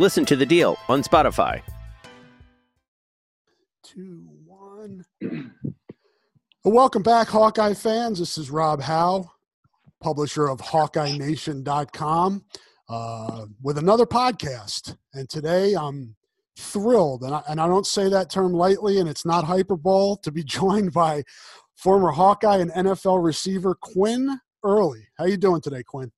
Listen to The Deal on Spotify. two, one. Welcome back, Hawkeye fans. This is Rob Howe, publisher of HawkeyeNation.com, uh, with another podcast. And today I'm thrilled, and I, and I don't say that term lightly, and it's not hyperbole, to be joined by former Hawkeye and NFL receiver Quinn Early. How you doing today, Quinn?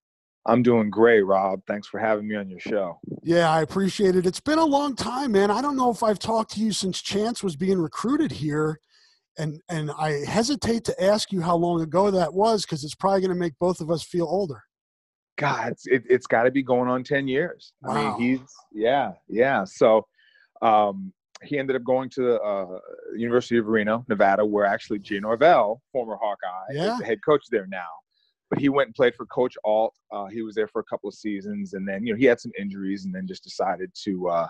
I'm doing great, Rob. Thanks for having me on your show. Yeah, I appreciate it. It's been a long time, man. I don't know if I've talked to you since Chance was being recruited here. And and I hesitate to ask you how long ago that was because it's probably going to make both of us feel older. God, it's, it, it's got to be going on 10 years. I Wow. mean, he's, yeah, yeah. So um, he ended up going to the uh, University of Reno, Nevada, where actually Jay Norvell, former Hawkeye, Yeah. is the head coach there now. But he went and played for Coach Ault. Uh, he was there for a couple of seasons, and then you know he had some injuries, and then just decided to uh,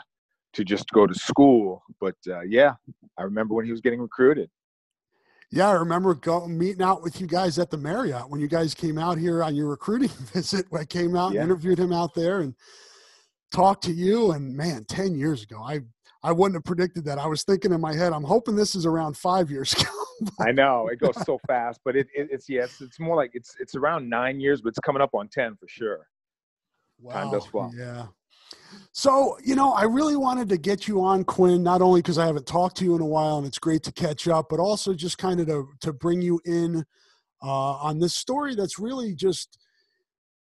to just go to school. But uh, yeah, I remember when he was getting recruited. Yeah, I remember going meeting out with you guys at the Marriott when you guys came out here on your recruiting visit. I came out Yeah. and interviewed him out there and talked to you. And man, ten years ago, I I wouldn't have predicted that. I was thinking in my head, I'm hoping this is around five years ago. I know it goes so fast, but it, it, it's yes, it's more like it's it's around nine years, but it's coming up on ten for sure. Time does fly. Yeah. So, you know, I really wanted to get you on, Quinn, not only because I haven't talked to you in a while and it's great to catch up, but also just kind of to, to bring you in uh, on this story that's really just,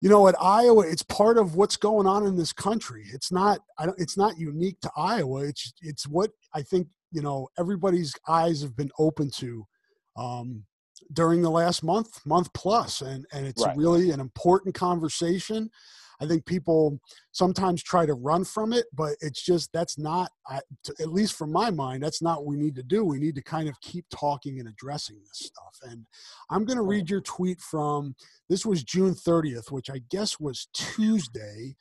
you know, at Iowa, it's part of what's going on in this country. It's not, I don't, it's not unique to Iowa. It's, it's what I think, you know, everybody's eyes have been open to um, during the last month, month plus, and and it's Right. really an important conversation. I think people sometimes try to run from it, but it's just that's not, I, to, at least from my mind, that's not what we need to do. We need to kind of keep talking and addressing this stuff. And I'm going to read your tweet from this was June 30th, which I guess was Tuesday.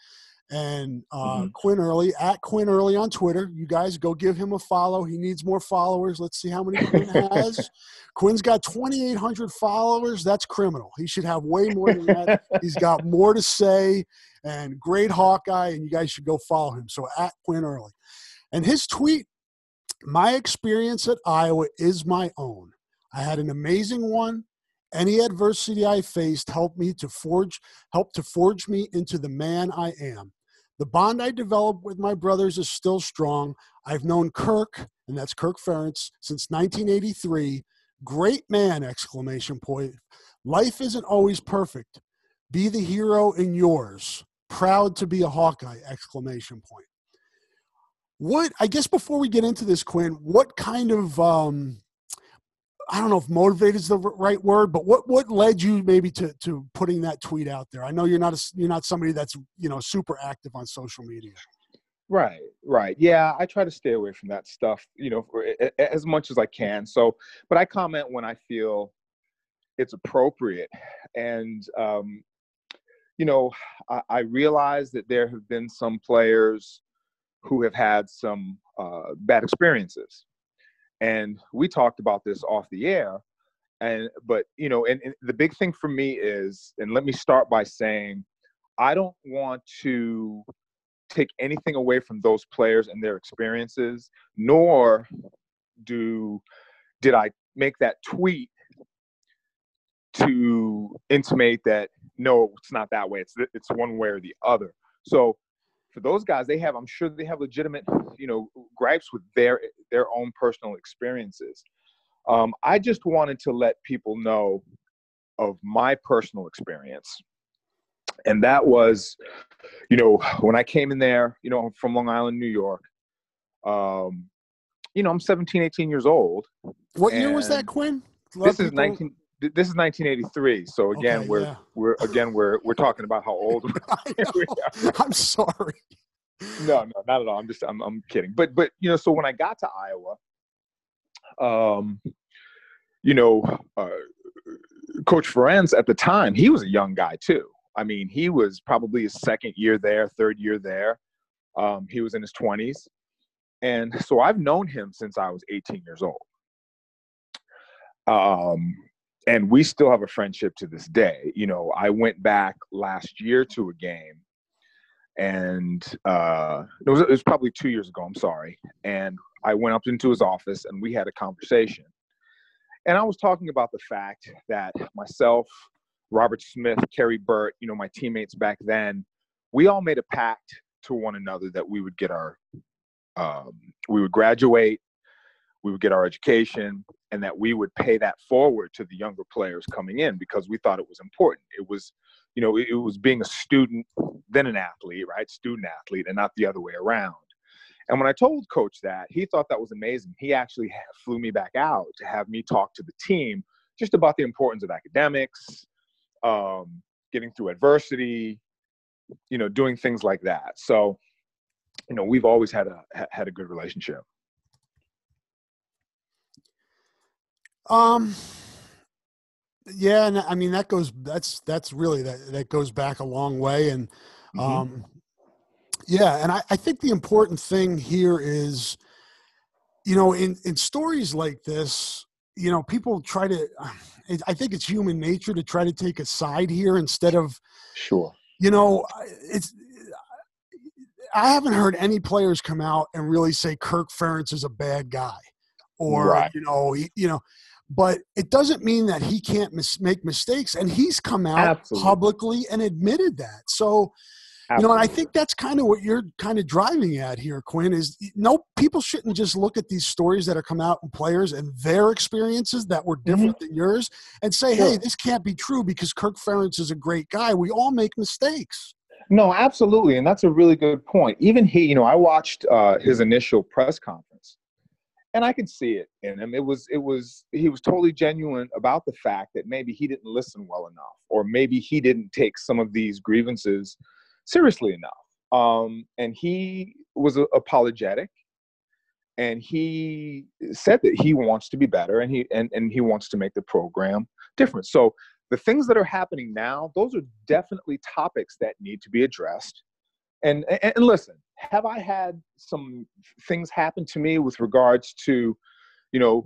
And uh, Mhm. Quinn Early at Quinn Early on Twitter. You guys go give him a follow. He needs more followers. Let's see how many Quinn has. Quinn's got 2,800 followers. That's criminal. He should have way more than that. He's got more to say and great Hawkeye, and you guys should go follow him. So at Quinn Early. And his tweet, my experience at Iowa is my own. I had an amazing one. Any adversity I faced helped me to forge helped to forge me into the man I am. The bond I developed with my brothers is still strong. I've known Kirk, and that's Kirk Ferentz, since 1983. Great man! Exclamation point. Life isn't always perfect. Be the hero in yours. Proud to be a Hawkeye! Exclamation point. What I guess before we get into this, Quinn, what kind of um, I don't know if motivated is the right word, but what what led you maybe to to putting that tweet out there? I know you're not a, you're not somebody that's you know super active on social media. Right, right. Yeah, I try to stay away from that stuff, you know, for, as much as I can. So, but I comment when I feel it's appropriate. And, um, you know, I, I realize that there have been some players who have had some uh, bad experiences. And we talked about this off the air. And, but, you know, and, and the big thing for me is, and let me start by saying, I don't want to take anything away from those players and their experiences, nor do did I make that tweet to intimate that no, it's not that way. It's it's one way or the other. So for those guys, they have, I'm sure they have legitimate, you know, gripes with their their own personal experiences. Um, I just wanted to let people know of my personal experience. And that was, you know, when I came in there, you know, from Long Island, New York, um, you know, I'm 17, 18 years old. What year was that, Quinn? This is 19. This is 1983. So again, Okay, we're yeah. we're again we're we're talking about how old. I know. I'm sorry. no, no, not at all. I'm just I'm I'm kidding. But but you know, so when I got to Iowa, um, you know, uh, Coach Ferentz at the time, he was a young guy too. I mean, he was probably his second year there, third year there. Um, he was in his 20s, and so I've known him since I was 18 years old. Um, and we still have a friendship to this day. You know, I went back last year to a game and uh, it, was, it was probably two years ago. I'm sorry. And I went up into his office and we had a conversation. And I was talking about the fact that myself, Robert Smith, Kerry Burt, you know, my teammates back then, we all made a pact to one another that we would get our, um, we would graduate, we would get our education, and that we would pay that forward to the younger players coming in because we thought it was important. It was, you know, it, was being a student, then an athlete, right? Student athlete, and not the other way around. And when I told coach that, he thought that was amazing. He actually flew me back out to have me talk to the team just about the importance of academics, um, getting through adversity, you know, doing things like that. So, you know, we've always had a had a good relationship. Um. Yeah, and I mean that goes. That's that's really that that goes back a long way, and Mhm. um, yeah, and I, I think the important thing here is, you know, in in stories like this, you know, people try to. I think it's human nature to try to take a side here instead of Sure. you know, it's. I haven't heard any players come out and really say Kirk Ferentz is a bad guy, or Right. you know, he, you know, but it doesn't mean that he can't mis- make mistakes, and he's come out Absolutely. publicly and admitted that. So, you know, and I think that's kind of what you're kind of driving at here, Quinn. Is no people shouldn't just look at these stories that are come out in players and their experiences that were different than yours and say, "Hey, Mm-hmm. This can't be true because Kirk Ferentz is a great guy." We all make mistakes. No, absolutely, and that's a really good point. Even he, you know, I watched uh, his initial press conference, and I could see it in him. It was, it was, he was totally genuine about the fact that maybe he didn't listen well enough, or maybe he didn't take some of these grievances seriously enough. Um, and he was apologetic, and he said that he wants to be better, and he and and he wants to make the program different. So the things that are happening now those are definitely topics that need to be addressed and, and listen have i had some things happen to me with regards to you know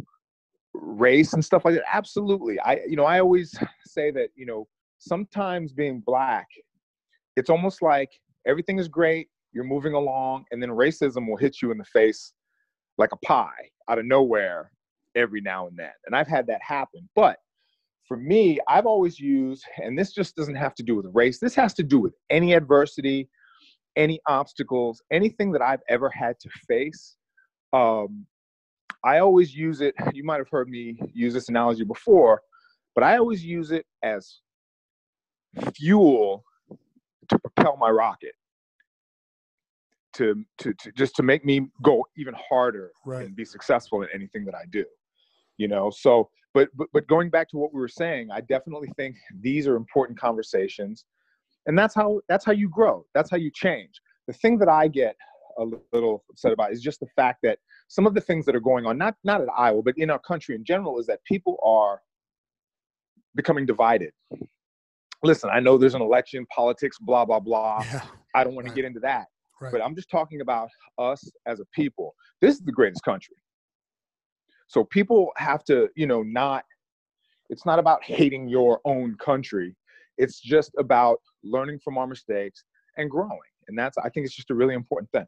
race and stuff like that? Absolutely. I you know i always say that you know sometimes being black it's almost like everything is great you're moving along and then racism will hit you in the face like a pie out of nowhere every now and then. And i've had that happen. But for me, I've always used, and this just doesn't have to do with race, this has to do with any adversity, any obstacles, anything that I've ever had to face. Um, I always use it, you might have heard me use this analogy before, but I always use it as fuel to propel my rocket. To, to, to just to make me go even harder Right. and be successful in anything that I do you know so but, but but going back to what we were saying i definitely think these are important conversations and that's how that's how you grow. That's how you change. The thing that i get a little upset about is just the fact that some of the things that are going on not not at iowa but in our country in general is that people are becoming divided. Listen i know there's an election politics blah blah blah. Yeah, i don't want Right. to get into that. Right. but i'm just talking about us as a people. This is the greatest country. So people have to you know not it's not about hating your own country it's just about learning from our mistakes and growing and that's i think it's just a really important thing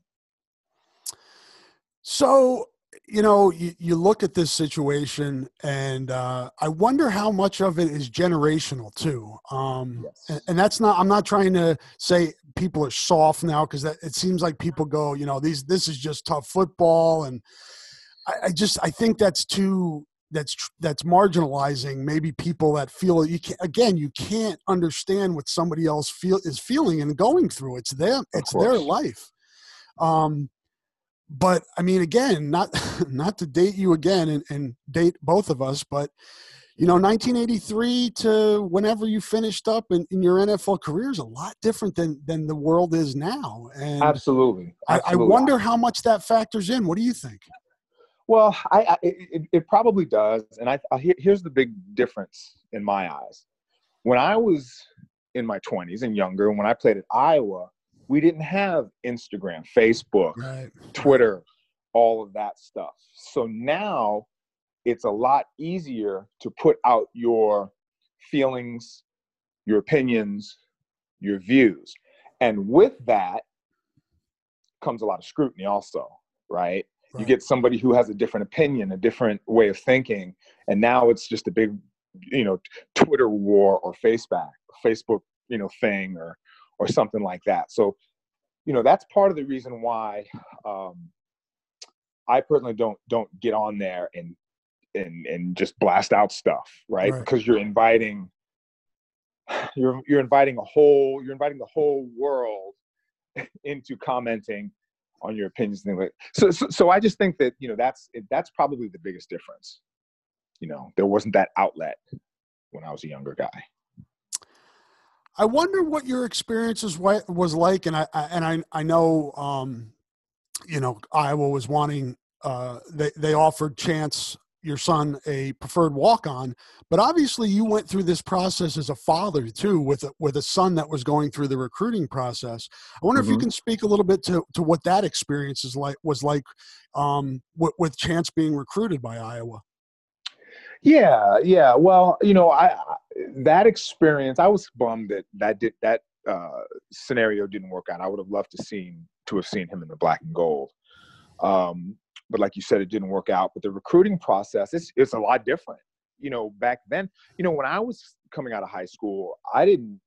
So, you know, you, you look at this situation, and uh, I wonder how much of it is generational too. Um, Yes. and, and that's not. I'm not trying to say people are soft now because it seems like people go, you know, these this is just tough football, and I, I just I think that's too that's that's marginalizing maybe people that feel you can again you can't understand what somebody else feel is feeling and going through. It's them it's their life. Um but i mean again not not to date you again and, and date both of us but you know 1983 to whenever you finished up in, in your nfl career is a lot different than than the world is now. And Absolutely. I, I wonder how much that factors in. What do you think Well, I, I it, it- probably does, and I, I here's the big difference in my eyes. When I was in my 20s and younger, when I played at Iowa, we didn't have Instagram, Facebook, right Twitter, all of that stuff. So now it's a lot easier to put out your feelings, your opinions, your views. And with that comes a lot of scrutiny also, right? You get somebody who has a different opinion, a different way of thinking, and now it's just a big, you know, Twitter war or Facebook, Facebook, you know, thing or or something like that. So, you know, that's part of the reason why um, I personally don't don't get on there and and and just blast out stuff, right? Right. Because you're inviting you're you're inviting a whole you're inviting the whole world into commenting on your opinions and like so, so so I just think that you know that's that's probably the biggest difference. You know, there wasn't that outlet when I was a younger guy. I wonder what your experience was, wa- was like, and I, I and I I know um, you know Iowa was wanting uh, they they offered Chance your son a preferred walk on, but obviously you went through this process as a father too with a, with a son that was going through the recruiting process. I wonder if you Mhm. can speak a little bit to to what that experience is like was like um, with, with Chance being recruited by Iowa. Yeah, yeah. Well, you know, I, I that experience, I was bummed that that did that uh, scenario didn't work out. I would have loved to seen to have seen him in the black and gold. Um, but like you said, it didn't work out. But the recruiting process, it's it's a lot different. You know, back then, you know, when I was coming out of high school, I didn't.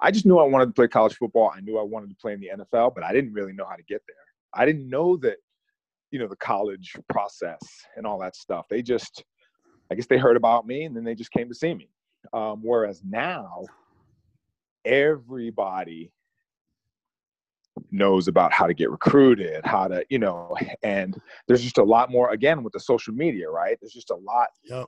I just knew I wanted to play college football. I knew I wanted to play in the NFL, but I didn't really know how to get there. I didn't know that, you know, the college process and all that stuff. They just I guess they heard about me and then they just came to see me. Um, whereas now, everybody knows about how to get recruited, how to, you know, and there's just a lot more, again, with the social media, right? There's just a lot Yep.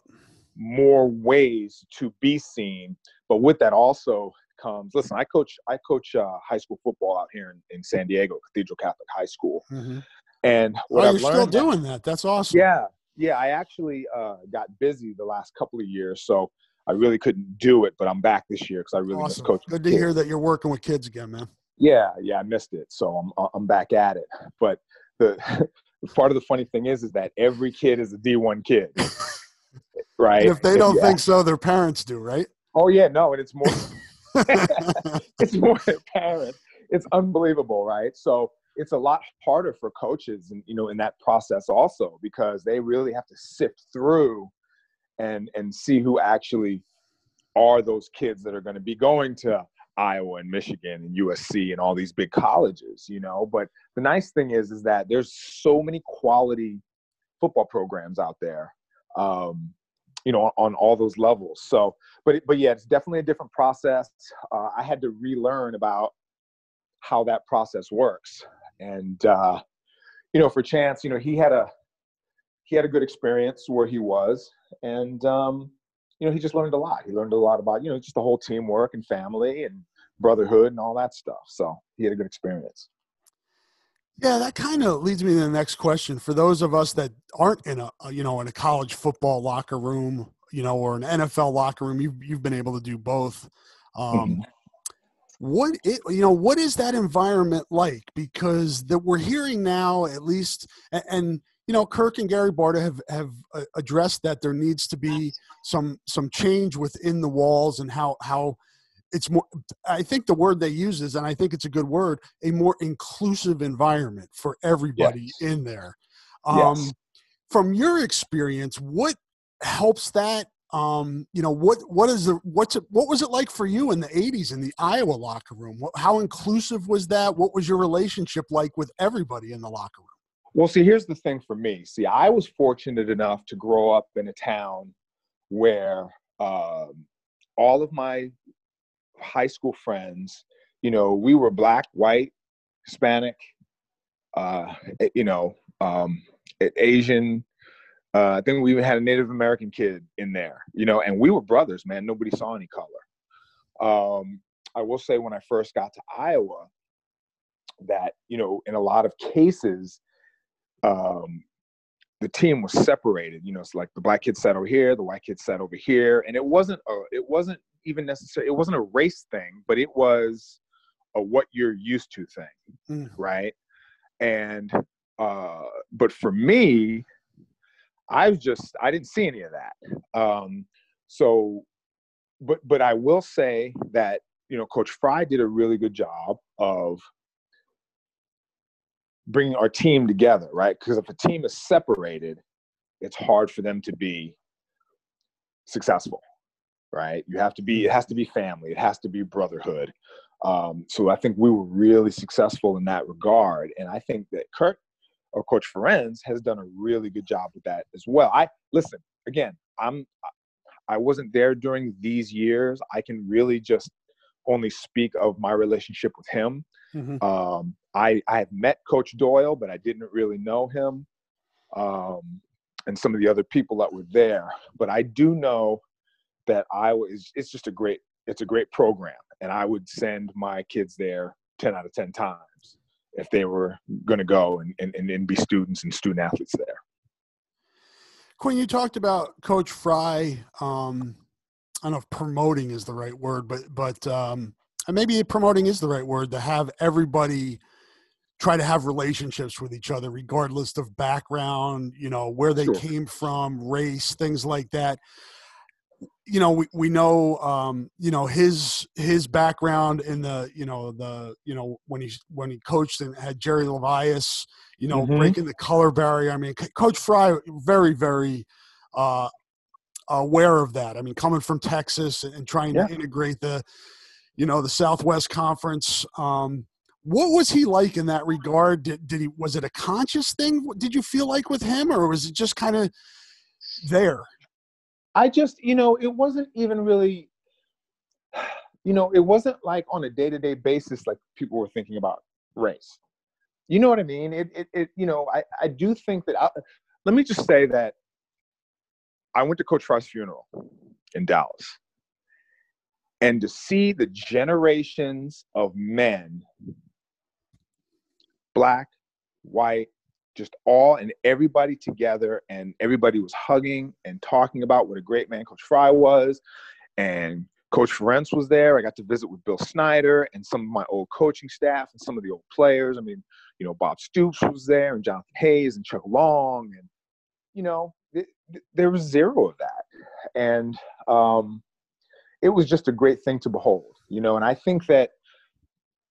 more ways to be seen. But with that also comes, listen, I coach, I coach uh, high school football out here in, in San Diego, Cathedral Catholic High School. Mm-hmm. And what Oh, I've you're still learned now- doing that. That's awesome. yeah, yeah. I actually uh, got busy the last couple of years, so I really couldn't do it. But I'm back this year because I really miss awesome. coaching. Good to hear that you're working with kids again, man. Yeah, yeah. I missed it, so I'm uh, I'm back at it. But the part of the funny thing is, is that every kid is a D1 kid, right? And if they don't think so, their parents do, right? oh yeah, no, and it's more it's more than parents. It's unbelievable, right? So it's a lot harder for coaches, and you know, in that process also because they really have to sift through and and see who actually are those kids that are going to be going to Iowa and Michigan and USC and all these big colleges, you know. But the nice thing is, is that there's so many quality football programs out there, um, you know, on all those levels. So, but but yeah, it's definitely a different process. Uh, I had to relearn about how that process works, and uh, you know, for Chance, you know, he had a he had a good experience where he was, and um, you know, he just learned a lot. He learned a lot about you know just the whole teamwork and family and brotherhood and all that stuff. So he had a good experience. Yeah, that kind of leads me to the next question. For those of us that aren't in a you know in a college football locker room, you know, or an NFL locker room, you've you've been able to do both. Um, What it, you know, what is that environment like? Because that we're hearing now, at least, and, and you know, Kirk and Gary Barta have have uh, addressed that there needs to be some some change within the walls and how how it's more i think the word they use is and i think it's a good word a more inclusive environment for everybody Yes. in there Um, Yes. From your experience, what helps that? Um, you know, what what is the what's it, what was it like for you in the '80s in the Iowa locker room? What, how inclusive was that? What was your relationship like with everybody in the locker room? Well, see, here's the thing for me. See, I was fortunate enough to grow up in a town where um, all of my high school friends, you know, we were black, white, Hispanic, uh, eh, you know, um, Asian. Uh, I think we even had a Native American kid in there, you know, and we were brothers, man. Nobody saw any color. Um, I will say when I first got to Iowa, that you know, in a lot of cases, um, the team was separated. You know, it's like the black kids sat over here, the white kids sat over here, and it wasn't a, it wasn't even necessary. It wasn't a race thing, but it was a what you're used to thing, Mm. right? And uh, but for me, I was just I didn't see any of that. Um, so, but but I will say that you know Coach Fry did a really good job of bringing our team together, right? Because if a team is separated, it's hard for them to be successful, right? You have to be, it has to be family, it has to be brotherhood. Um, so I think we were really successful in that regard. And I think that Kurt or Coach Ferentz has done a really good job with that as well. I listen, again, I'm I wasn't there during these years. I can really just only speak of my relationship with him. Mhm. Um, I I have met Coach Doyle, but I didn't really know him, um, and some of the other people that were there. But I do know that Iowa is it's just a great it's a great program, and I would send my kids there ten out of ten times if they were going to go and, and and be students and student athletes there. Quinn, you talked about Coach Fry. Um, I don't know if promoting is the right word, but but um, maybe promoting is the right word to have everybody try to have relationships with each other, regardless of background, you know, where they Sure. came from, race, things like that. You know, we, we know, um, you know, his his background in the, you know, the, you know, when he when he coached and had Jerry Levias, you know, Mhm. breaking the color barrier. I mean, Coach Fry, very, very uh, aware of that. I mean, coming from Texas and, and trying Yeah. to integrate the, you know, the Southwest Conference. Um, what was he like in that regard? Did, did he was it a conscious thing? Did you feel like with him, or was it just kind of there? I just, you know, it wasn't even really, you know, it wasn't like on a day to day basis like people were thinking about race. You know what I mean? It, it, it you know, I, I do think that, I, let me just say that I went to Coach Fry's funeral in Dallas. And to see the generations of men, black, white, just all and everybody together, and everybody was hugging and talking about what a great man Coach Fry was. And Coach Ferentz was there. I got to visit with Bill Snyder and some of my old coaching staff and some of the old players. I mean, you know, Bob Stoops was there and Jonathan Hayes and Chuck Long. And, you know, th- th- there was zero of that. And um, it was just a great thing to behold, you know. And I think that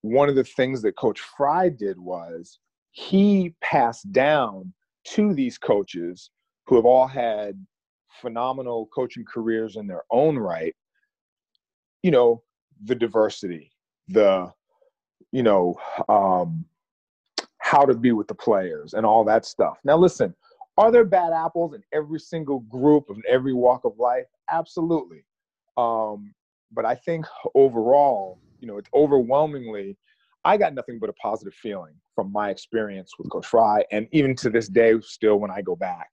one of the things that Coach Fry did was he passed down to these coaches who have all had phenomenal coaching careers in their own right you know the diversity the you know um how to be with the players and all that stuff. Now listen are there bad apples in every single group of every walk of life? Absolutely. Um but i think overall you know it's overwhelmingly i got nothing but a positive feeling from my experience with coach fry and even to this day still when i go back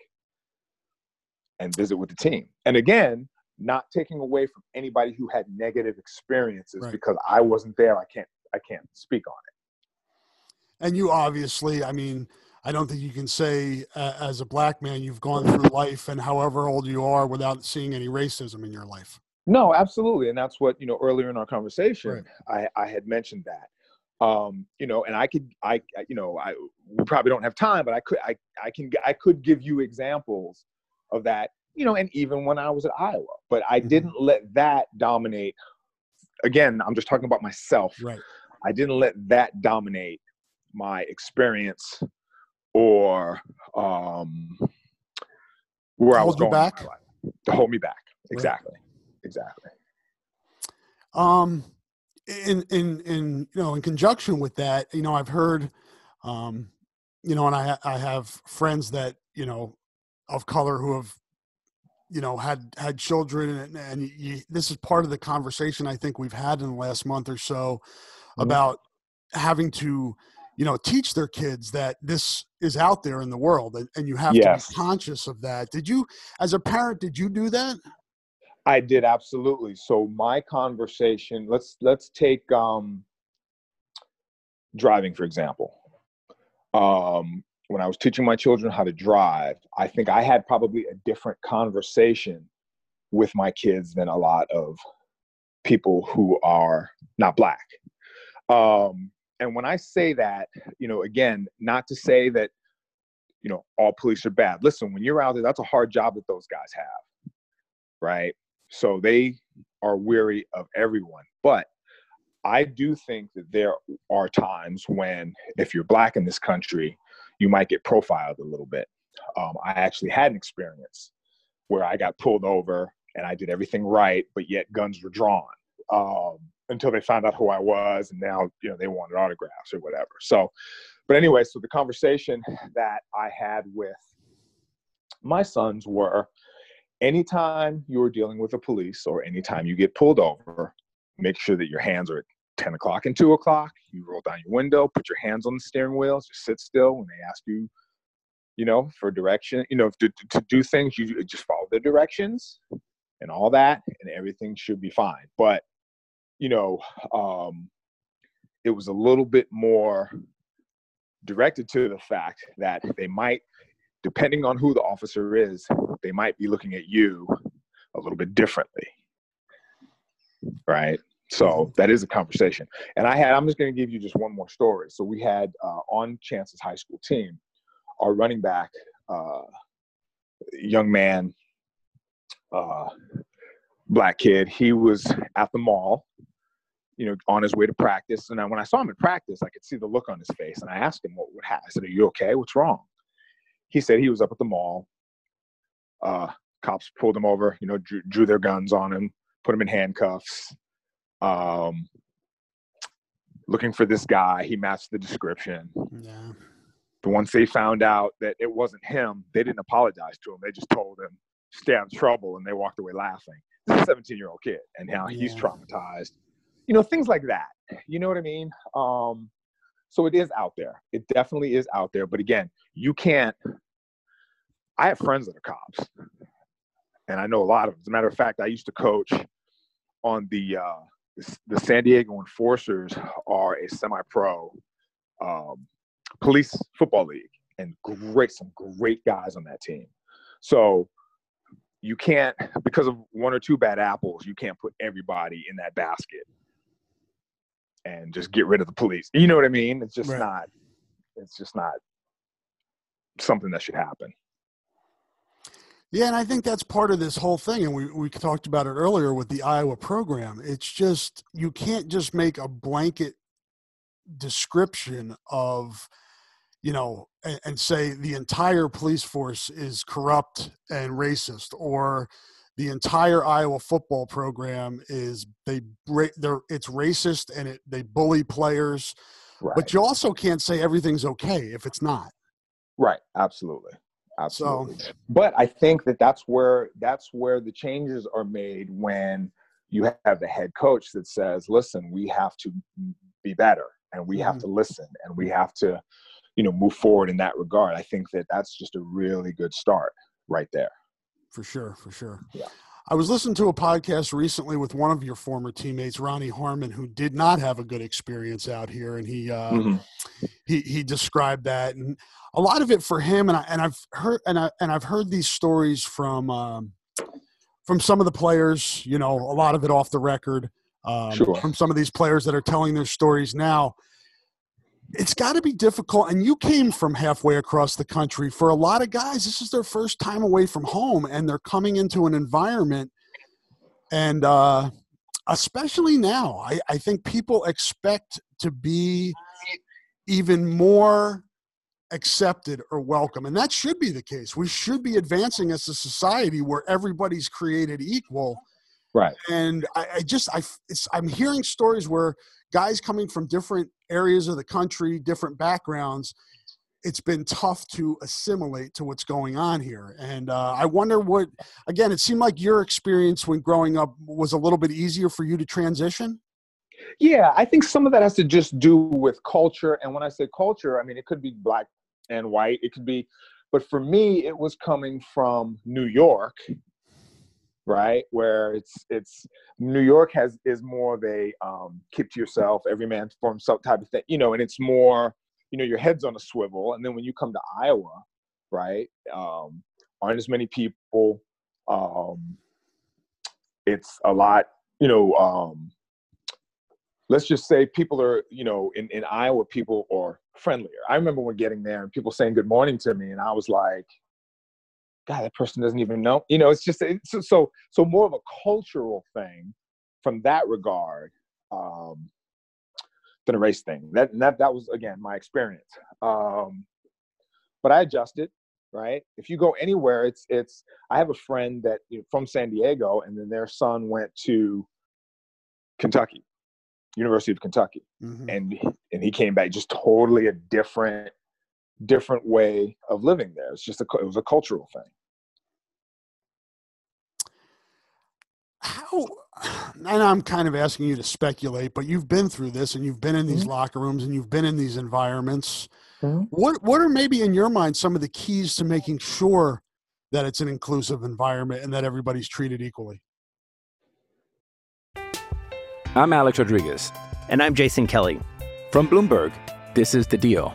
and visit with the team and again not taking away from anybody who had negative experiences Right. because i wasn't there i can't i can't speak on it And you obviously, I mean, I don't think you can say uh, as a black man you've gone through life and however old you are without seeing any racism in your life. No, absolutely, and that's what you know. Earlier in our conversation, I, I had mentioned that. Um, you know, and I could, I, you know, I we probably don't have time, but I could, I, I can, I could give you examples of that. You know, and even when I was at Iowa, but I Mhm. didn't let that dominate. Again, I'm just talking about myself. Right. I didn't let that dominate my experience or um, where I was Hold going back? to hold me back. Exactly, exactly. Um, in in in you know, in conjunction with that, you know, I've heard, um, you know, and I I have friends that you know of color who have you know had had children and, and you, this is part of the conversation i think we've had in the last month or so Mhm. about having to you know teach their kids that this is out there in the world and, and you have Yes. to be conscious of that did you as a parent did you do that I did absolutely. So my conversation, let's let's take um, driving for example. Um, when I was teaching my children how to drive, I think I had probably a different conversation with my kids than a lot of people who are not black. Um, and when I say that, you know, again, not to say that, you know, all police are bad. Listen, when you're out there, that's a hard job that those guys have, right? So they are weary of everyone. But I do think that there are times when, if you're black in this country, you might get profiled a little bit. Um, I actually had an experience where I got pulled over and I did everything right, but yet guns were drawn um, until they found out who I was, and now you know they wanted autographs or whatever. So, but anyway, so the conversation that I had with my sons were anytime you're dealing with the police or anytime you get pulled over, make sure that your hands are at 10 o'clock and 2 o'clock. You roll down your window, put your hands on the steering wheel, just sit still when they ask you, you know, for direction, you know, to, to, do things, you just follow the directions and all that, and everything should be fine. But, you know, um, it was a little bit more directed to the fact that they might depending on who the officer is, they might be looking at you a little bit differently. Right. So that is a conversation. And I had, I'm just going to give you just one more story. So we had uh, on Chance's high school team, our running back, uh, young man, uh, black kid, he was at the mall, you know, on his way to practice. And I, when I saw him at practice, I could see the look on his face. And I asked him what would happen. I said, Are you okay? What's wrong? He said he was up at the mall. Uh, cops pulled him over, you know, drew, drew their guns on him, put him in handcuffs. Um, looking for this guy, he matched the description. yeah But once they found out that it wasn't him, they didn't apologize to him. They just told him, "Stay out of trouble," and they walked away laughing. This is a 17-year-old kid, and now he's Yeah. traumatized. You know, things like that. You know what I mean? Um, so it is out there. It definitely is out there. But again, you can't. I have friends that are cops, and I know a lot of them. As a matter of fact, I used to coach on the uh, the, San Diego Enforcers are a semi-pro um, police football league, and great some great guys on that team. So you can't because of one or two bad apples, you can't put everybody in that basket and just get rid of the police. You know what I mean? It's just Right. not. It's just not something that should happen. Yeah, and I think that's part of this whole thing. And we, we talked about it earlier with the Iowa program. It's just, you can't just make a blanket description of, you know, and, and say the entire police force is corrupt and racist or the entire Iowa football program is they they're it's racist and it, they bully players. Right. But you also can't say everything's okay if it's not. Right. Absolutely. Absolutely. So, but I think that that's where that's where the changes are made when you have the head coach that says, "Listen, we have to be better, and we have Mhm. to listen, and we have to, you know, move forward in that regard." I think that that's just a really good start right there. For sure, for sure. Yeah. I was listening to a podcast recently with one of your former teammates, Ronnie Harmon, who did not have a good experience out here, and he uh, Mhm. he he described that, and a lot of it for him, and I and I've heard and I and I've heard these stories from um, from some of the players, you know, a lot of it off the record, um, Sure. from some of these players that are telling their stories now. It's got to be difficult, and you came from halfway across the country. For a lot of guys, this is their first time away from home, and they're coming into an environment, and uh, especially now, I, I think people expect to be even more accepted or welcome. And that should be the case. We should be advancing as a society where everybody's created equal. Right. And I, I just, I, I'm hearing stories where guys coming from different areas of the country, different backgrounds, it's been tough to assimilate to what's going on here. And uh, I wonder what, again, it seemed like your experience when growing up was a little bit easier for you to transition. Yeah, I think some of that has to just do with culture. And when I say culture, I mean, it could be black and white, it could be, but for me, it was coming from New York, right? Where it's, it's, New York has, is more of a um, keep to yourself, every man for himself type of thing, you know, and it's more, you know your head's on a swivel and then when you come to iowa right um, aren't as many people um, it's a lot you know um, let's just say people are you know in, in iowa people are friendlier i remember when getting there and people saying good morning to me and i was like god that person doesn't even know you know it's just it's, so so more of a cultural thing from that regard um, than a race thing. That that that was again my experience. Um, but I adjusted, right? If you go anywhere, it's it's. I have a friend that you know, from San Diego, and then their son went to Kentucky, University of Kentucky, mm-hmm. and and he came back just totally a different different way of living there. It's just a it was a cultural thing. How and I'm kind of asking you to speculate, but you've been through this and you've been in these mm-hmm. locker rooms and you've been in these environments. Mm-hmm. What what are maybe in your mind some of the keys to making sure that it's an inclusive environment and that everybody's treated equally? I'm Alex Rodriguez. And I'm Jason Kelly. From Bloomberg, this is The Deal.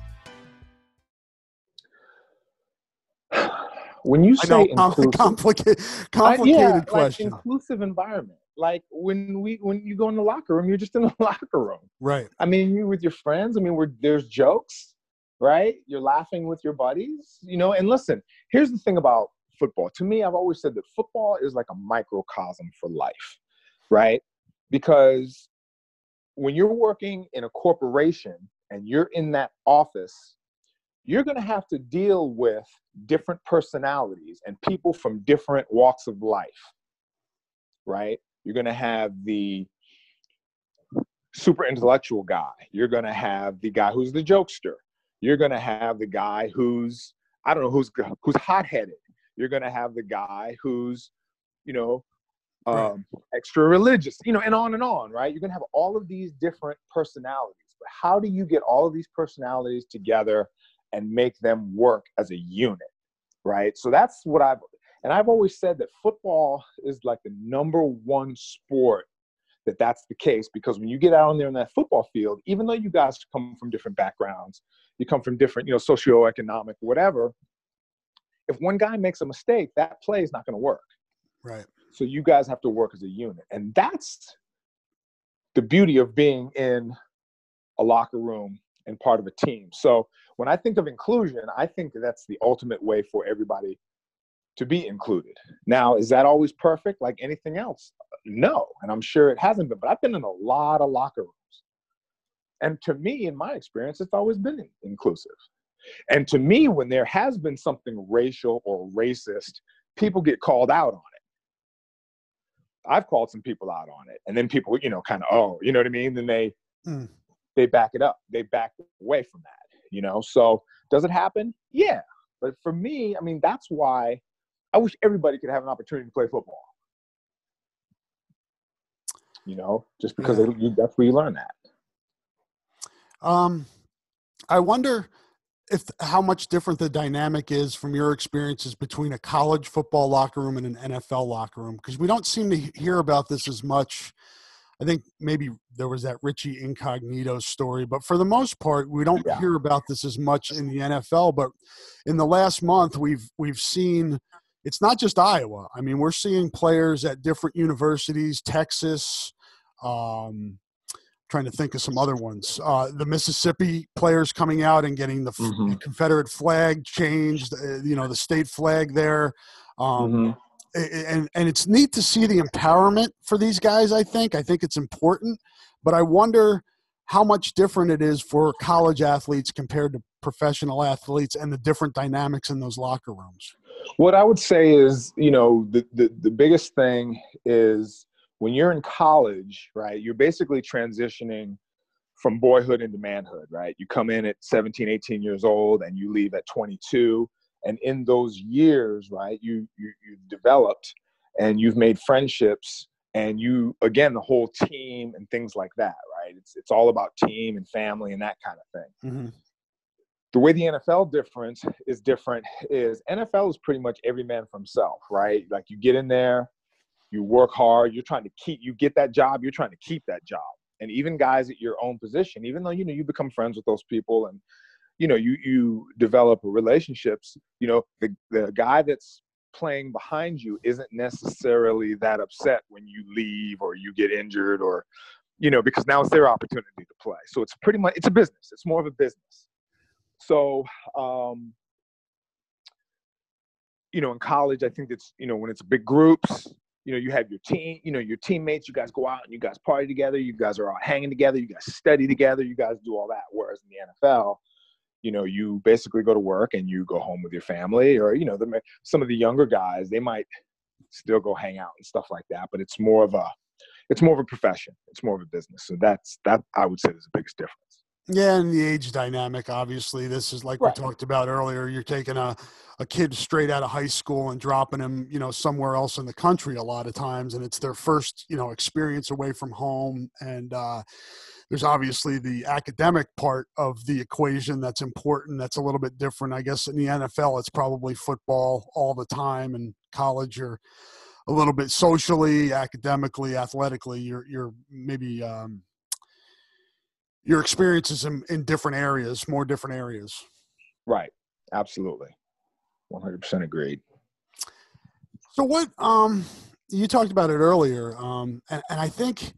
When you say know, inclusive, complicated, complicated I, yeah, question, like inclusive environment like when we when you go in the locker room, you're just in the locker room. Right. I mean, you're with your friends. I mean, we're there's jokes, right? You're laughing with your buddies, you know. And listen, here's the thing about football. To me, I've always said that football is like a microcosm for life, right? Because when you're working in a corporation and you're in that office, you're going to have to deal with different personalities and people from different walks of life, right? You're going to have the super intellectual guy. You're going to have the guy who's the jokester. You're going to have the guy who's I don't know who's who's hot-headed. You're going to have the guy who's you know um, extra religious, you know, and on and on, right? You're going to have all of these different personalities. But how do you get all of these personalities together and make them work as a unit, right? So that's what I've and I've always said that football is like the number one sport that that's the case because when you get out on there in that football field, even though you guys come from different backgrounds, you come from different, you know, socioeconomic, whatever. If one guy makes a mistake, that play is not going to work. Right. So you guys have to work as a unit, and that's the beauty of being in a locker room and part of a team. So when I think of inclusion, I think that's the ultimate way for everybody to be included. Now, is that always perfect like anything else? No, and I'm sure it hasn't been, but I've been in a lot of locker rooms. And to me, in my experience, it's always been inclusive. And to me, when there has been something racial or racist, people get called out on it. I've called some people out on it, and then people, you know, kind of, oh, you know what I mean? Then they mm. they back it up. They back away from that, you know. So does it happen? Yeah. But for me, I mean, that's why I wish everybody could have an opportunity to play football. You know, just because yeah. they, that's where you learn that. Um, I wonder if how much different the dynamic is from your experiences between a college football locker room and an NFL locker room because we don't seem to hear about this as much. I think maybe there was that Richie Incognito story, but for the most part, we don't yeah. hear about this as much in the NFL. But in the last month, we've we've seen it's not just Iowa. I mean, we're seeing players at different universities, Texas. Um, trying to think of some other ones. Uh, the Mississippi players coming out and getting the, mm-hmm. Confederate flag changed. Uh, you know, the state flag there. Um, mm-hmm. And and it's neat to see the empowerment for these guys. I think I think it's important, but I wonder how much different it is for college athletes compared to professional athletes and the different dynamics in those locker rooms. What I would say is, you know, the, the, the biggest thing is when you're in college, right, you're basically transitioning from boyhood into manhood, right? You come in at 17, 18 years old and you leave at 22. And in those years, right, you, you, you've developed and you've made friendships and you, again, the whole team and things like that, right? It's, it's all about team and family and that kind of thing. Mm-hmm the way the NFL difference is different is NFL is pretty much every man for himself, right? Like you get in there, you work hard, you're trying to keep you get that job, you're trying to keep that job. And even guys at your own position, even though you know you become friends with those people and you know you you develop relationships, you know, the the guy that's playing behind you isn't necessarily that upset when you leave or you get injured or you know because now it's their opportunity to play. So it's pretty much it's a business. It's more of a business so, um, you know, in college, I think it's, you know, when it's big groups, you know, you have your team, you know, your teammates, you guys go out and you guys party together, you guys are all hanging together, you guys study together, you guys do all that. Whereas in the NFL, you know, you basically go to work and you go home with your family, or you know, the, some of the younger guys they might still go hang out and stuff like that, but it's more of a, it's more of a profession, it's more of a business. So that's that I would say is the biggest difference. Yeah, and the age dynamic, obviously. This is like right. we talked about earlier. You're taking a, a kid straight out of high school and dropping him, you know, somewhere else in the country a lot of times. And it's their first, you know, experience away from home. And uh, there's obviously the academic part of the equation that's important. That's a little bit different. I guess in the NFL, it's probably football all the time. And college, you're a little bit socially, academically, athletically, you're, you're maybe. Um, your experiences in, in different areas, more different areas. Right. Absolutely. 100% agreed. So what, um, you talked about it earlier. Um, and, and I think,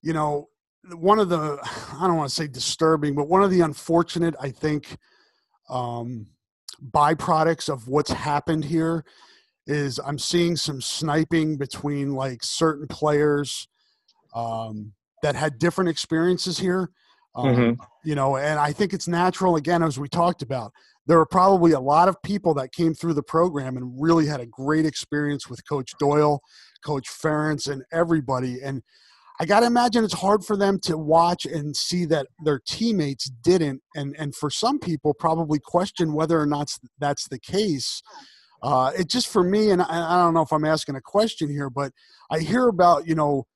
you know, one of the, I don't want to say disturbing, but one of the unfortunate, I think, um, byproducts of what's happened here is I'm seeing some sniping between like certain players um, that had different experiences here um, mm-hmm. You know, and I think it's natural, again, as we talked about. There are probably a lot of people that came through the program and really had a great experience with Coach Doyle, Coach Ferentz, and everybody. And I got to imagine it's hard for them to watch and see that their teammates didn't. And, and for some people, probably question whether or not that's the case. Uh, it just for me, and I, I don't know if I'm asking a question here, but I hear about, you know,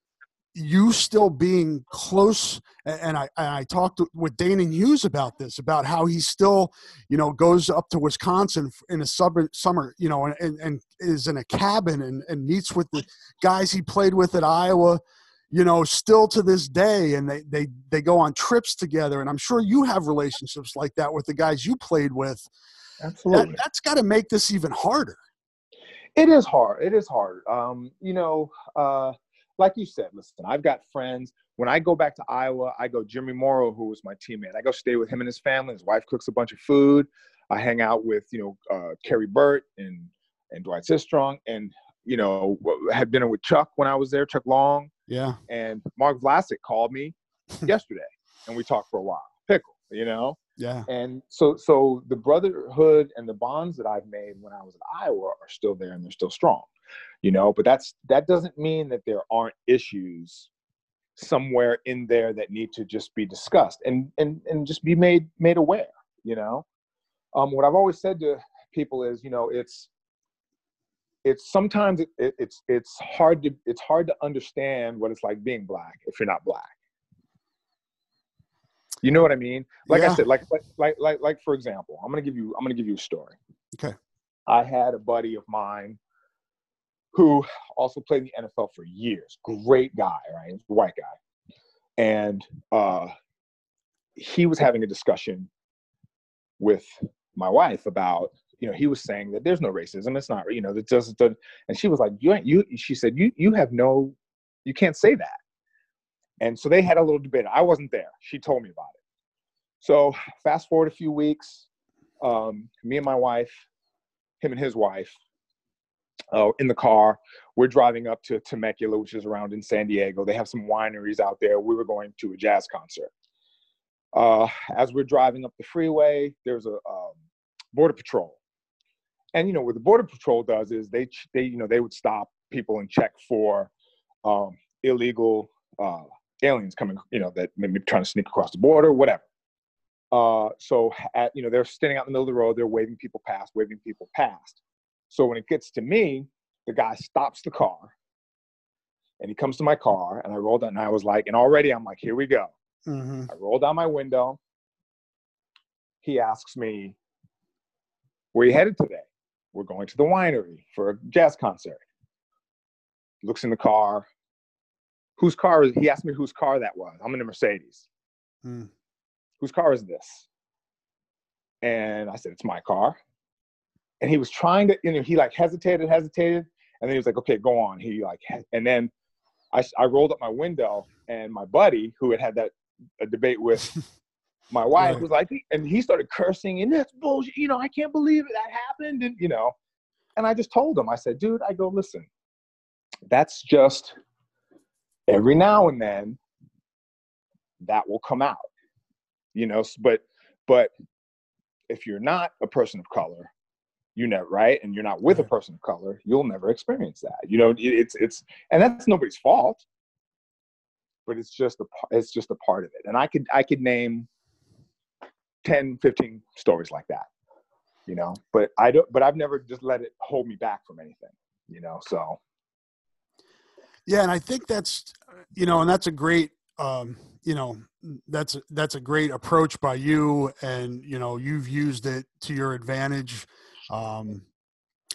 you still being close and I, I talked with Danan Hughes about this about how he still you know goes up to Wisconsin in a summer summer you know and, and is in a cabin and, and meets with the guys he played with at Iowa you know still to this day and they they they go on trips together and I'm sure you have relationships like that with the guys you played with absolutely that, has got to make this even harder it is hard it is hard um you know uh like you said, listen, I've got friends. When I go back to Iowa, I go Jimmy Morrow, who was my teammate. I go stay with him and his family. His wife cooks a bunch of food. I hang out with, you know, uh, Kerry Burt and and Dwight Sistrunk, and you know, had dinner with Chuck when I was there, Chuck Long. Yeah. And Mark Vlasic called me yesterday, and we talked for a while. Pickle, you know. Yeah. And so, so the brotherhood and the bonds that I've made when I was in Iowa are still there, and they're still strong you know but that's that doesn't mean that there aren't issues somewhere in there that need to just be discussed and and and just be made made aware you know um, what i've always said to people is you know it's it's sometimes it, it, it's it's hard to it's hard to understand what it's like being black if you're not black you know what i mean like yeah. i said like, like like like like for example i'm gonna give you i'm gonna give you a story okay i had a buddy of mine who also played in the NFL for years. Great guy, right? White guy. And uh, he was having a discussion with my wife about you know, he was saying that there's no racism. It's not, you know, that just, and she was like, you, ain't, you, she said, you, you have no, you can't say that. And so they had a little debate. I wasn't there. She told me about it. So fast forward a few weeks, um, me and my wife, him and his wife, uh, in the car. We're driving up to Temecula, which is around in San Diego. They have some wineries out there. We were going to a jazz concert. Uh, as we're driving up the freeway, there's a um, border patrol, and you know what the border patrol does is they they you know they would stop people and check for um, illegal uh, aliens coming, you know, that maybe trying to sneak across the border, whatever. Uh, so at you know they're standing out in the middle of the road, they're waving people past, waving people past. So when it gets to me, the guy stops the car and he comes to my car and I rolled down and I was like, and already I'm like, here we go. Mm-hmm. I roll down my window. He asks me, where you headed today? We're going to the winery for a jazz concert. Looks in the car. Whose car is he asked me whose car that was. I'm in a Mercedes. Mm. Whose car is this? And I said, It's my car and he was trying to, you know, he like hesitated, hesitated, and then he was like, okay, go on. He like, and then I, I rolled up my window, and my buddy who had had that a debate with my wife right. was like, and he started cursing, and that's bullshit. You know, I can't believe it, that happened, and you know, and I just told him, I said, dude, I go, listen, that's just every now and then that will come out, you know, but but if you're not a person of color you never right and you're not with a person of color you'll never experience that you know it's it's and that's nobody's fault but it's just a it's just a part of it and i could i could name 10 15 stories like that you know? But i don't but i've never just let it hold me back from anything you know so. Yeah and i think that's you know and that's a great um you know that's that's a great approach by you and you know you've used it to your advantage. Um,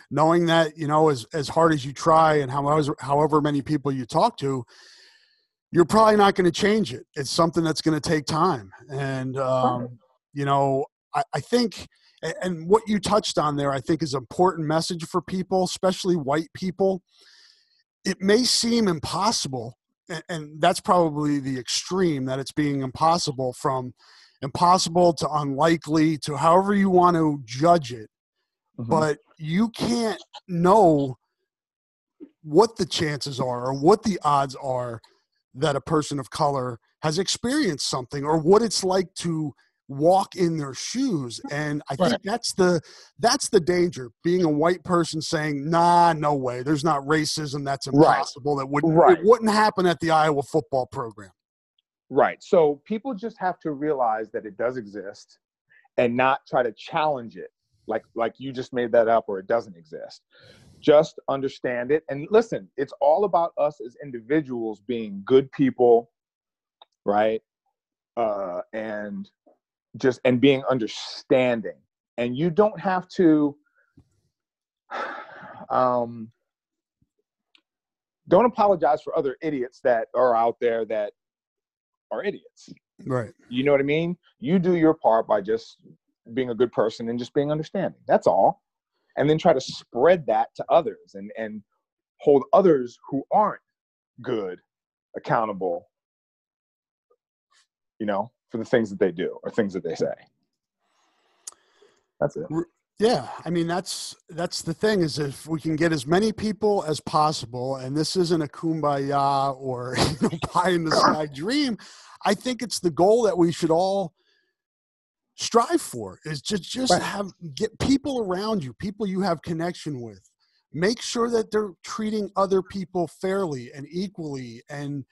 knowing that you know as as hard as you try and however however many people you talk to you're probably not going to change it. It's something that's going to take time. And um, you know I, I think and what you touched on there i think is an important message for people especially white people it may seem impossible and that's probably the extreme that it's being impossible from impossible to unlikely to however you want to judge it mm-hmm. but you can't know what the chances are or what the odds are that a person of color has experienced something or what it's like to walk in their shoes and i right. think that's the that's the danger being a white person saying nah no way there's not racism that's impossible right. that wouldn't right. it wouldn't happen at the iowa football program right so people just have to realize that it does exist and not try to challenge it like like you just made that up or it doesn't exist just understand it and listen it's all about us as individuals being good people right uh and just and being understanding. And you don't have to um don't apologize for other idiots that are out there that are idiots. Right. You know what i mean? You do your part by just being a good person and just being understanding. That's all. And then try to spread that to others and, and hold others who aren't good accountable, you know, for the things that they do or things that they say. That's it. Yeah, I mean that's that's the thing is if we can get as many people as possible, and this isn't a kumbaya or you know, pie in the sky dream. I think it's the goal that we should all strive for is just just right. have get people around you people you have connection with make sure that they're treating other people fairly and equally and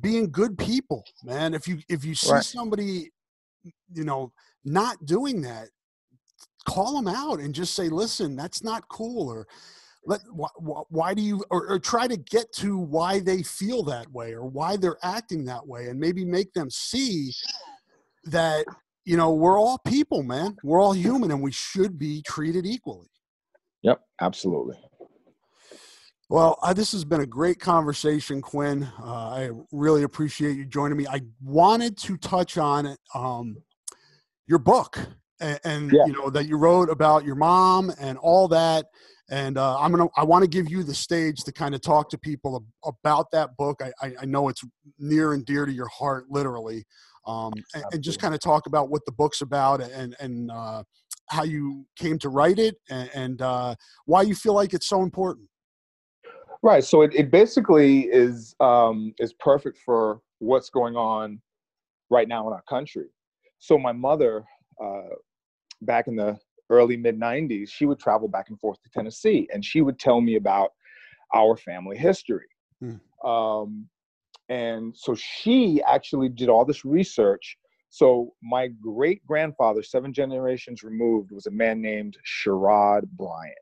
being good people man if you if you see right. somebody you know not doing that call them out and just say listen that's not cool or let why, why do you or, or, try to get to why they feel that way or why they're acting that way and maybe make them see that you know, we're all people, man. We're all human and we should be treated equally. Yep, absolutely. Well, uh, this has been a great conversation, Quinn. Uh, I really appreciate you joining me. I wanted to touch on um, your book. and, and yeah. you know that you wrote about your mom and all that. And uh, I'm gonna I want to give you the stage to kind of talk to people about that book. I, I, I know it's near and dear to your heart, literally. Um, and, and, just kind of talk about what the book's about and and uh, how you came to write it and, and uh, why you feel like it's so important. Right. So it, it basically is um, is perfect for what's going on right now in our country. So my mother, uh, back in the early mid '90s, she would travel back and forth to Tennessee, and she would tell me about our family history. Hmm. Um, and so she actually did all this research. So my great grandfather, seven generations removed, was a man named Sherrod Bryant.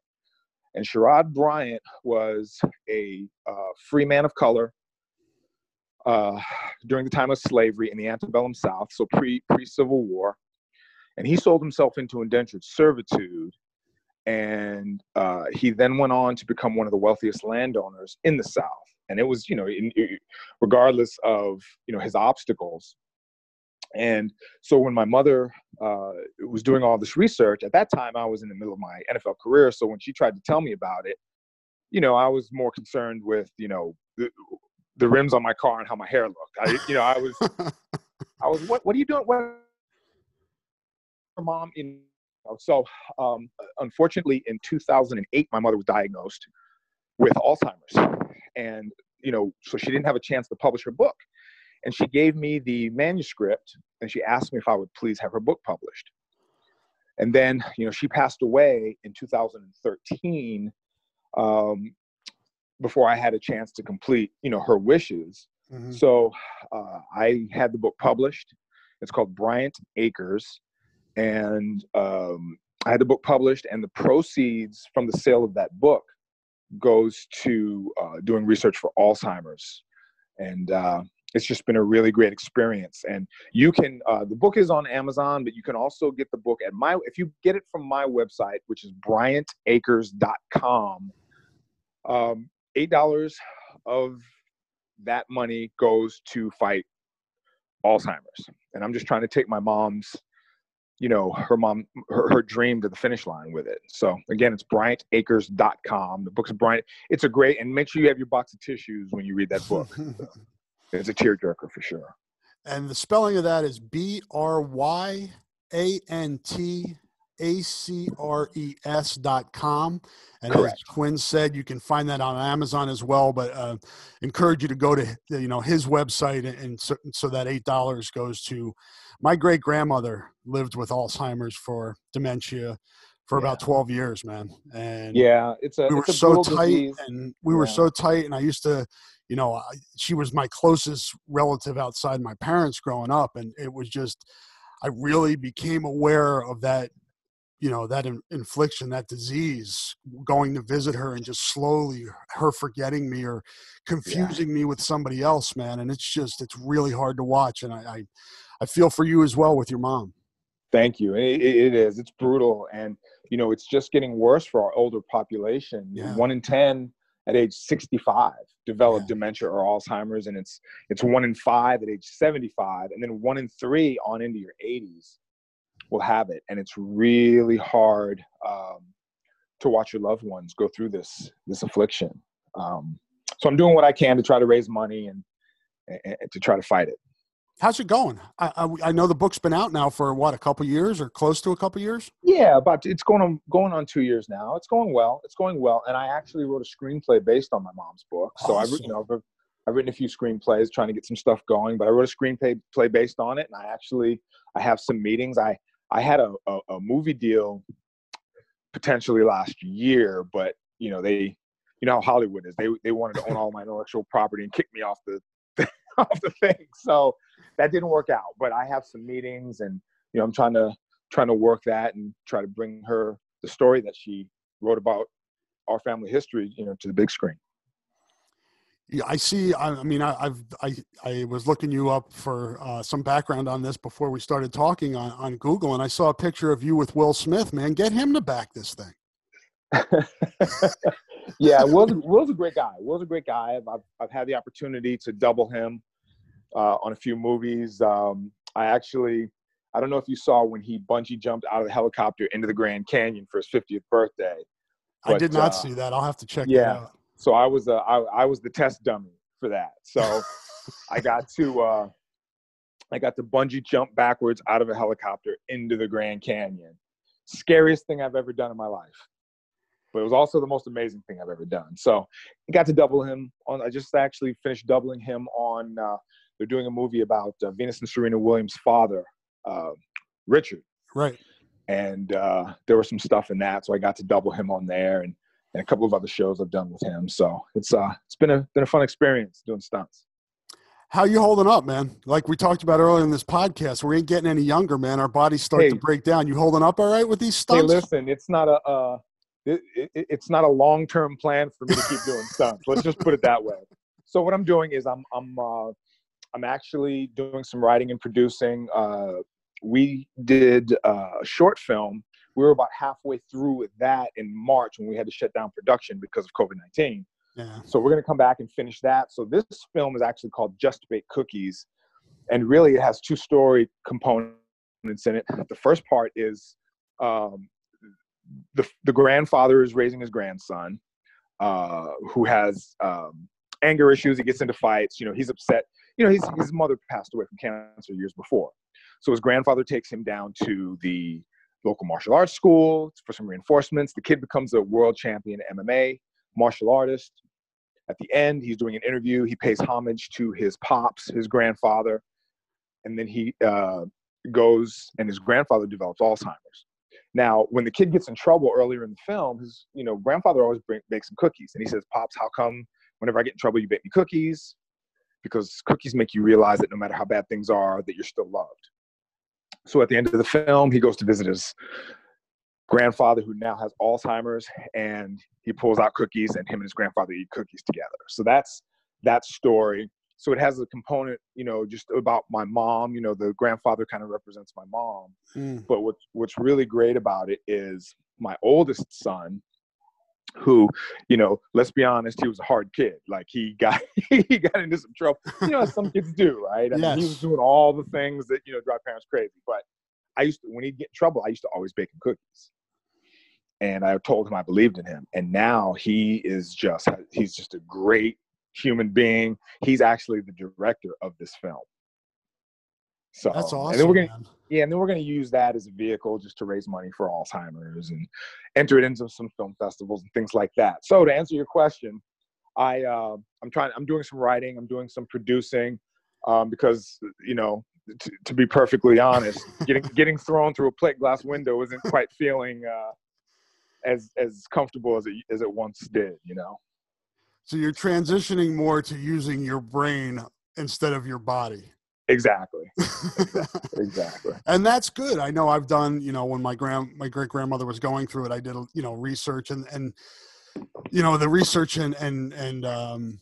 And Sherrod Bryant was a uh, free man of color uh, during the time of slavery in the antebellum South, so pre pre Civil War, and he sold himself into indentured servitude. And uh, he then went on to become one of the wealthiest landowners in the South. And it was, you know, in, in, regardless of you know his obstacles, and so when my mother uh, was doing all this research, at that time I was in the middle of my NFL career. So when she tried to tell me about it, you know, I was more concerned with, you know, the, the rims on my car and how my hair looked. I, you know, I was, I was, what, what are you doing? What, mom, in, so um, unfortunately in 2008, my mother was diagnosed with Alzheimer's. And, you know, so she didn't have a chance to publish her book and she gave me the manuscript and she asked me if I would please have her book published. And then, you know, she passed away in 2013 um, before I had a chance to complete, you know, her wishes. Mm-hmm. So uh, I had the book published. It's called Bryant Acres. And um, I had the book published, and the proceeds from the sale of that book goes to uh, doing research for Alzheimer's. And uh, it's just been a really great experience. And you can, uh, the book is on Amazon, but you can also get the book at my, if you get it from my website, which is bryantacres.com, um, $8 of that money goes to fight Alzheimer's. And I'm just trying to take my mom's, you know, her mom, her, her dream to the finish line with it. So again, it's bryantacres.com. The book's of Bryant. It's a great, and make sure you have your box of tissues when you read that book. it's a tearjerker for sure. And the spelling of that is B R Y A N T A C R E S dot com. And Correct. as Quinn said, you can find that on Amazon as well. But uh, encourage you to go to you know his website, and so, so that eight dollars goes to my great grandmother lived with Alzheimer's for dementia for yeah. about 12 years, man. And yeah, it's a, we were so tight disease. and we yeah. were so tight. And I used to, you know, she was my closest relative outside my parents growing up. And it was just, I really became aware of that, you know, that in, infliction, that disease, going to visit her and just slowly her forgetting me or confusing yeah. me with somebody else, man. And it's just, it's really hard to watch. And I, I, I feel for you as well with your mom. Thank you. It, it is. It's brutal. And, you know, it's just getting worse for our older population. Yeah. One in 10 at age 65 develop yeah. dementia or Alzheimer's, and it's it's one in five at age 75, and then one in three on into your 80s will have it, and it's really hard um, to watch your loved ones go through this this affliction. Um, so I'm doing what I can to try to raise money and, and to try to fight it. How's it going? I, I, I, know the book's been out now for what a couple years or close to a couple years. Yeah, but it's going on going on two years now. It's going well. It's going well, and I actually wrote a screenplay based on my mom's book. So awesome. I, you know, I've, I've written a few screenplays trying to get some stuff going, but I wrote a screenplay play based on it, and I actually I have some meetings. I I had a, a, a movie deal potentially last year, but you know they you know how Hollywood is. They they wanted to own all my intellectual property and kick me off the off the thing. So that didn't work out. But I have some meetings, and you know, I'm trying to trying to work that and try to bring her the story that she wrote about our family history, you know, to the big screen. Yeah, I see. I, mean, I, have I I was looking you up for uh, some background on this before we started talking on on Google, and I saw a picture of you with Will Smith. Man, get him to back this thing. yeah, Will's, Will's a great guy. Will's a great guy. I've, I've had the opportunity to double him uh, on a few movies. Um, I actually, I don't know if you saw when he bungee jumped out of the helicopter into the Grand Canyon for his 50th birthday. But, I did not uh, see that. I'll have to check yeah. So I was uh, I, I was the test dummy for that. So I got to uh, I got to bungee jump backwards out of a helicopter into the Grand Canyon. Scariest thing I've ever done in my life. But it was also the most amazing thing I've ever done. So I got to double him on. I just actually finished doubling him on. Uh, they're doing a movie about uh, Venus and Serena Williams' father, uh, Richard. Right. And uh, there was some stuff in that, so I got to double him on there, and, and a couple of other shows I've done with him. So it's uh, it's been a been a fun experience doing stunts. How you holding up, man? Like we talked about earlier in this podcast, we ain't getting any younger, man. Our bodies start hey, to break down. You holding up all right with these stunts? Hey, listen, it's not a uh, it, it, it's not a long term plan for me to keep doing stunts. Let's just put it that way. So what I'm doing is I'm I'm uh, I'm actually doing some writing and producing. Uh, we did a short film. We were about halfway through with that in March when we had to shut down production because of COVID 19 yeah. So we're going to come back and finish that. So this film is actually called Just Bake Cookies, and really it has two story components in it. The first part is um, the the grandfather is raising his grandson, uh, who has um, anger issues. He gets into fights. You know, he's upset. You know, his his mother passed away from cancer years before, so his grandfather takes him down to the local martial arts school for some reinforcements. The kid becomes a world champion MMA martial artist. At the end, he's doing an interview. He pays homage to his pops, his grandfather, and then he uh, goes and his grandfather develops Alzheimer's. Now, when the kid gets in trouble earlier in the film, his you know grandfather always bring, makes some cookies, and he says, "Pops, how come whenever I get in trouble, you bake me cookies? Because cookies make you realize that no matter how bad things are, that you're still loved." So at the end of the film, he goes to visit his grandfather who now has Alzheimer's, and he pulls out cookies, and him and his grandfather eat cookies together. So that's that story. So it has a component, you know, just about my mom. You know, the grandfather kind of represents my mom. Mm. But what's what's really great about it is my oldest son, who, you know, let's be honest, he was a hard kid. Like he got he got into some trouble. You know, some kids do, right? I yes. mean, he was doing all the things that you know drive parents crazy. But I used to when he'd get in trouble, I used to always bake him cookies and I told him I believed in him. And now he is just he's just a great human being. He's actually the director of this film. So that's awesome. And then we're gonna man. yeah, and then we're gonna use that as a vehicle just to raise money for Alzheimer's and enter it into some film festivals and things like that. So to answer your question, I uh, I'm trying I'm doing some writing, I'm doing some producing, um, because you know to, to, be perfectly honest, getting getting thrown through a plate glass window isn't quite feeling uh, as as comfortable as it as it once did you know so you're transitioning more to using your brain instead of your body exactly exactly and that's good i know i've done you know when my grand my great grandmother was going through it i did you know research and and you know the research and and and um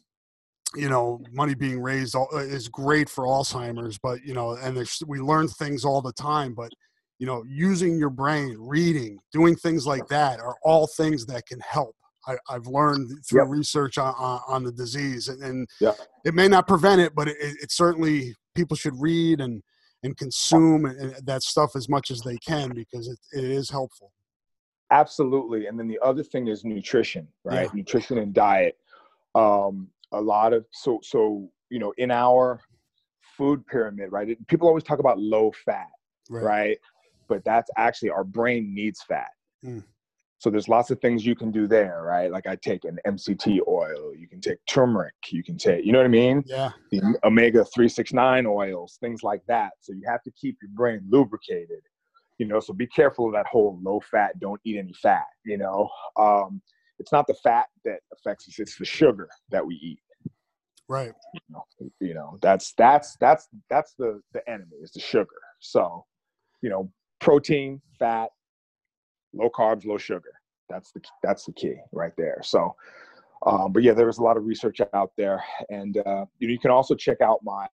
you know money being raised is great for alzheimer's but you know and there's we learn things all the time but you know using your brain reading doing things like that are all things that can help I, have learned through yep. research on, on, on, the disease and, and yep. it may not prevent it but it, it, certainly people should read and and consume and, that stuff as much as they can because it, it is helpful absolutely and then the other thing is nutrition right yeah. nutrition and diet um, a lot of so so you know in our food pyramid right people always talk about low fat right, right? but that's actually our brain needs fat. Mm. So there's lots of things you can do there, right? Like I take an MCT oil, you can take turmeric, you can take, you know what I mean? Yeah. The omega 369 oils, things like that. So you have to keep your brain lubricated, you know, so be careful of that whole low fat, don't eat any fat, you know? Um, it's not the fat that affects us, it's the sugar that we eat. Right. You know, you know that's, that's, that's, that's the, the enemy is the sugar. So, you know, protein, fat, low carbs, low sugar. That's the that's the key right there. So, um, but yeah, there's a lot of research out there, and uh, you, know, you can also check out my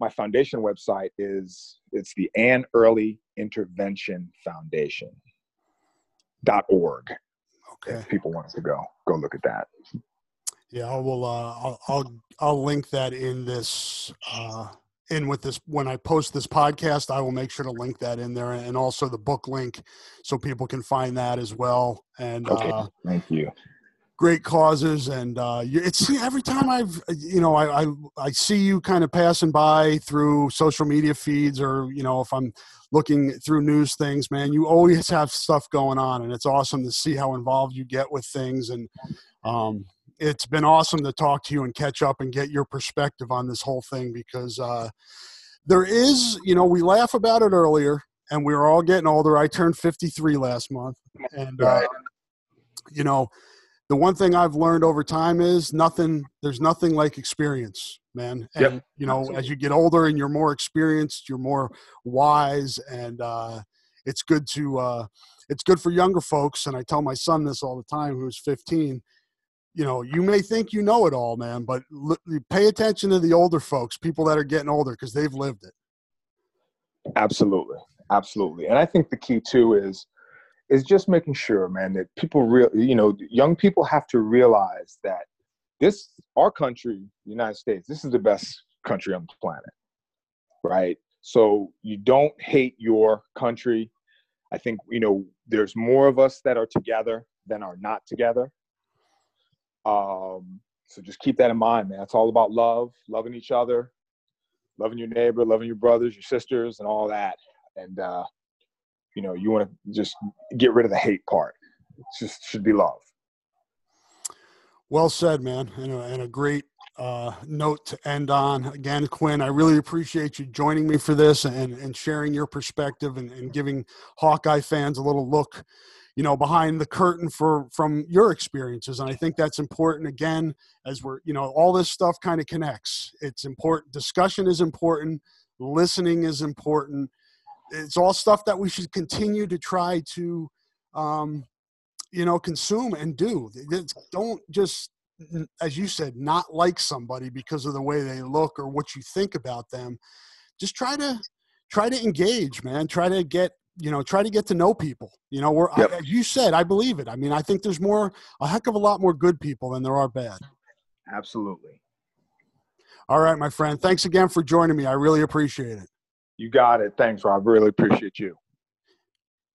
my foundation website is it's the Ann Early Intervention Foundation dot org. Okay. If people want to go go look at that. Yeah, I will. Uh, I'll, I'll I'll link that in this uh, in with this when I post this podcast. I will make sure to link that in there, and also the book link, so people can find that as well. And Okay. uh, Thank you. great causes and uh it's every time i've you know I, I i see you kind of passing by through social media feeds or you know if i'm looking through news things man you always have stuff going on and it's awesome to see how involved you get with things and um it's been awesome to talk to you and catch up and get your perspective on this whole thing because uh there is you know we laugh about it earlier and we are all getting older i turned 53 last month and uh, you know the one thing I've learned over time is nothing. There's nothing like experience, man. And Yep, you know, absolutely. as you get older and you're more experienced, you're more wise, and uh, it's good to. Uh, it's good for younger folks, and I tell my son this all the time, who's 15. You know, you may think you know it all, man, but l- pay attention to the older folks, people that are getting older, because they've lived it. Absolutely, absolutely. And I think the key too is is just making sure, man, that people real you know, young people have to realize that this our country, the United States, this is the best country on the planet. Right? So you don't hate your country. I think, you know, there's more of us that are together than are not together. Um, so just keep that in mind, man. It's all about love, loving each other, loving your neighbor, loving your brothers, your sisters, and all that. And uh, you know, you want to just get rid of the hate part. It just should be love. Well said, man, and a, and a great uh, note to end on. Again, Quinn, I really appreciate you joining me for this and, and sharing your perspective and, and giving Hawkeye fans a little look, you know, behind the curtain for from your experiences. And I think that's important. Again, as we're, you know, all this stuff kind of connects. It's important. Discussion is important. Listening is important. It's all stuff that we should continue to try to. Um, you know consume and do It's- don't just as you said not like somebody because of the way they look or what you think about them just try to try to engage man try to get you know try to get to know people you know we're Yep. I, as you said i believe it i mean i think there's more a heck of a lot more good people than there are bad Absolutely. all right my friend thanks again for joining me i really appreciate it You got it. Thanks, Rob. Really appreciate you.